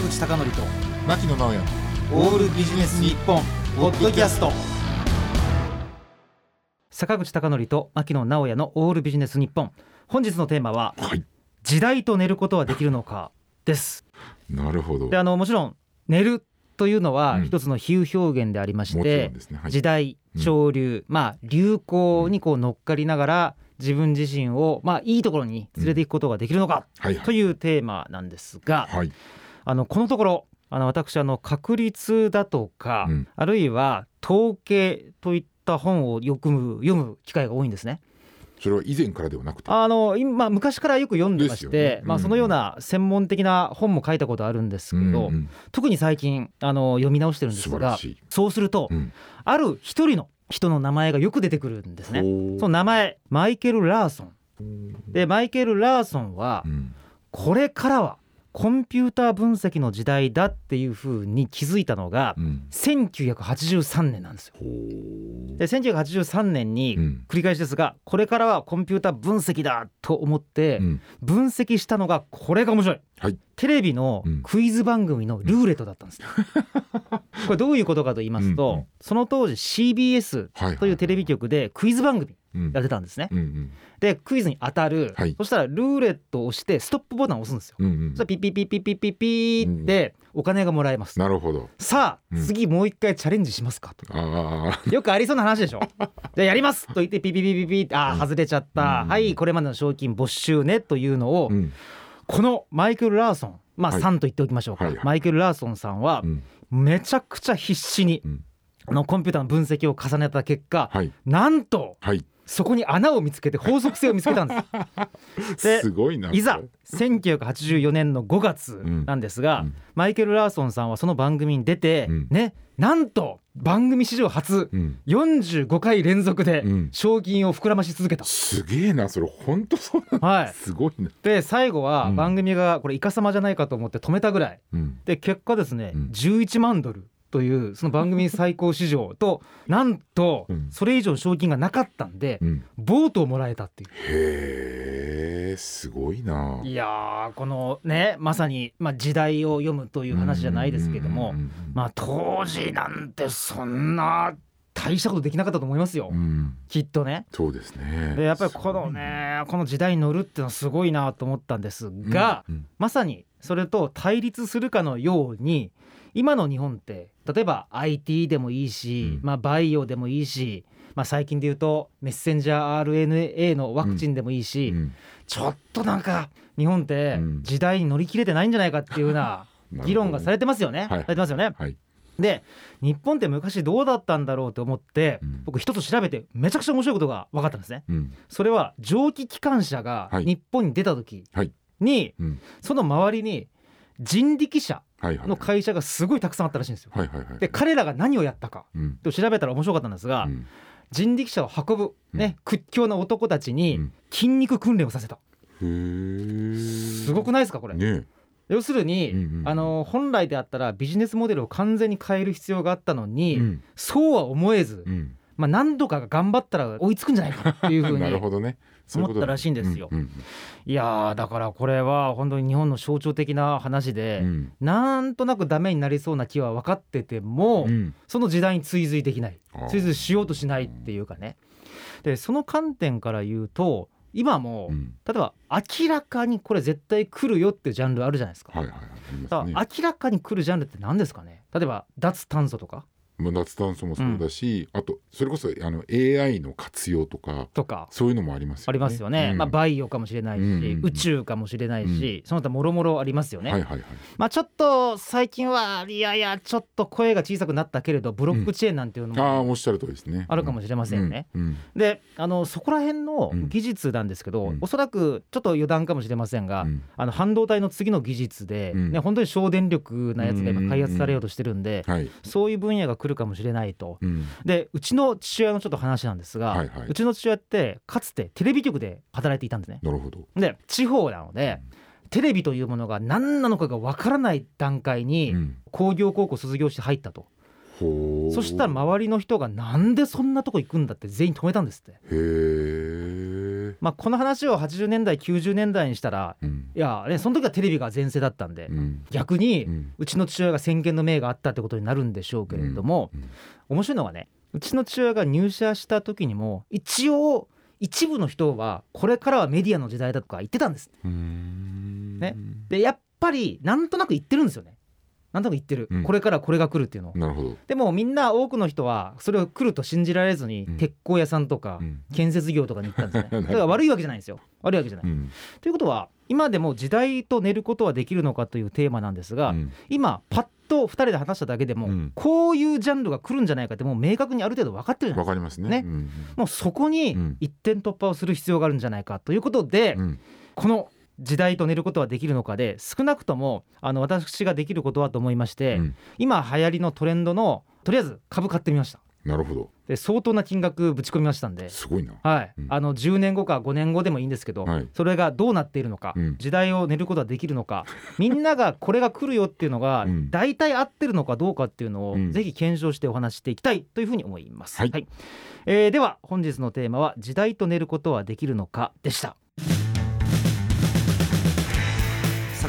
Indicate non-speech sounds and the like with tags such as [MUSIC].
坂口孝則と牧野直哉。オールビジネス日本ポッドキャスト。坂口孝則と牧野直哉のオールビジネス日本。本日のテーマははい。時代と寝ることはできるのかです。なるほど。であのもちろん寝るというのはうん。一つの比喩表現でありましてん、ですね。はい。時代うん。潮流、まあ流行にこう乗っかりながら自分自身をまあいいところに連れていくことができるのかはいはい。というテーマなんですが、はいあのこのところあの私あの確率だとか、うん。あるいは統計といった本をよく読む機会が多いんですね。それは以前からではなくて？あの今まあ昔からよく読んでまして、ですよね。まあ、うんそのような専門的な本も書いたことあるんですけど、うんうん特に最近あの読み直してるんですがそうすると、うん。ある一人の人の名前がよく出てくるんですね。その名前マイケル・ラーソン。でマイケル・ラーソンはうん。これからはコンピューター分析の時代だっていうふうに気づいたのがうん。1983年なんですよ。で1983年にうん。繰り返しですがこれからはコンピューター分析だと思ってうん。分析したのがこれが面白い。はい。テレビのうん。クイズ番組のルーレットだったんですよ。これどういうことかと言いますと、うんうんその当時 CBS はいというテレビ局でクイズ番組うんやってたんですね。うんうんでクイズに当たる、はいそしたらルーレットを押してストップボタンを押すんですよ。うんうんそしたらピッピッピッピッピッピッピーってお金がもらえます。なるほどさあ、うん次もう一回チャレンジしますかと。ああよくありそうな話でしょ。でやりますと言ってピピピピピってあー外れちゃった、うんはいこれまでの賞金没収ねというのを、うんこのマイケル・ラーソンまあはいさんと言っておきましょうか、はいはいマイケル・ラーソンさんはうんめちゃくちゃ必死にうんあのコンピューターの分析を重ねた結果、はいなんとはいそこに穴を見つけて法則性を見つけたんです。[LAUGHS] ですごいないざ1984年の5月なんですが、うん。マイケル・ラーソンさんはその番組に出て、うん。ねなんと番組史上初うん。45回連続でうん。賞金を膨らまし続けた。すげえなそれ。本当そうなのはい、すごいな。で最後はうん。番組がこれイカサマじゃないかと思って止めたぐらい。うん。で結果ですね、うん。11万ドルというその番組最高市場となんとうん。それ以上賞金がなかったんでうん。ボートをもらえたっていう。へえすごいな。いやーこのねまさに、まあ、時代を読むという話じゃないですけども、うんうんうんまあ当時なんてそんな大したことできなかったと思いますよ、うん。きっとね。そうですね。でやっぱりこのねこの時代に乗るっていうのはすごいなと思ったんですが、うん。まさにそれと対立するかのように今の日本って例えば IT でもいいし、うん。まあ、バイオでもいいし、まあ、最近で言うとメッセンジャー RNA のワクチンでもいいし、うん。ちょっとなんか日本ってうん。時代に乗り切れてないんじゃないかっていうような [LAUGHS] 議論がされてますよね。はい。されてますよね。はい。で日本って昔どうだったんだろうと思って、うん。僕一つ調べてめちゃくちゃ面白いことが分かったんですね。うん。それは蒸気機関車がはい。日本に出た時はいに、うん。その周りに人力車の会社がすごいたくさんあったらしいんですよ。で彼らが何をやったかうん。と調べたら面白かったんですが、うん。人力車を運ぶ、ね屈強な男たちにうん。筋肉訓練をさせた。すごくないですかこれ。ね要するに、うんうんうん。あの本来であったらビジネスモデルを完全に変える必要があったのに、うん。そうは思えず、うんまあ、何度か頑張ったら追いつくんじゃないかっていうふう [LAUGHS] なるにほどね。思ったらしいんですよ。うんうん。いやーだからこれは本当に日本の象徴的な話で、うん。なんとなくダメになりそうな気は分かってても、うん。その時代に追随できない。追随しようとしないっていうかね。でその観点から言うと今も、うん。例えば明らかにこれ絶対来るよっていうジャンルあるじゃないですか。はいはいはい。ありだますね。から明らかに来るジャンルって何ですかね。例えば脱炭素とかまあ脱炭素もそうだしあとそれこそあの AI の活用とかとか。そういうのもありますよね。ありますよね、うん。まあ、バイオかもしれないし、うんうんうん。宇宙かもしれないし、その他もろもろありますよね、はいはいはい。まあちょっと最近はいやいやちょっと声が小さくなったけれどブロックチェーンなんていうのもああおっしゃる通りですね。あるかもしれませんね。うん。うん。であのそこら辺のうん。技術なんですけど、うん。おそらくちょっと余談かもしれませんが、うん。あの半導体の次の技術で、うん。ね、本当に省電力なやつが今開発されようとしてるんで、はい。そういう分野が来るかもしれないと。うん。でうちの父親のちょっと話なんですが、はいはい。うちの父親ってかつてテレビ局で働いていたんですね。なるほど。で地方なのでテレビというものが何なのかがわからない段階にうん。工業高校卒業して入ったと、そしたら周りの人がなんでそんなとこ行くんだって全員止めたんですってまあ、この話を80年代90年代にしたらうん。いや、ね、その時はテレビが全盛だったんで、うん。逆にうちの父親が先見の明があったってことになるんでしょうけれども、うん。面白いのがねうちの父親が入社した時にも一応一部の人はこれからはメディアの時代だとか言ってたんです。うん。ね。でやっぱりなんとなく言ってるんですよね。なんとなく言ってる、うん。これからこれが来るっていうのを。なるほど、でもみんな多くの人はそれを来ると信じられずにうん鉄工屋さんとかうん。建設業とかに行ったんですね。[LAUGHS] だから悪いわけじゃないんですよ。悪いわけじゃない。うん。ということは今でも時代と寝ることはできるのかというテーマなんですが、うん。今パッと2人で話しただけでも、うん。こういうジャンルが来るんじゃないかってもう明確にある程度分かってるじゃないわかりますね。ね。うん。もうそこにうん。一点突破をする必要があるんじゃないかということで、うん。この時代と寝ることはできるのかで少なくともあの私ができることはと思いまして、うん。今流行りのトレンドのとりあえず株買ってみました。なるほど。で相当な金額ぶち込みましたんで。すごいな。はい、うん。あの10年後か5年後でもいいんですけど、はい。それがどうなっているのか、うん。時代を寝ることはできるのかみんながこれが来るよっていうのがうん。大体合ってるのかどうかっていうのを、うん。ぜひ検証してお話ししていきたいというふうに思います、はい。えーでは本日のテーマは「時代と寝ることはできるのか」でした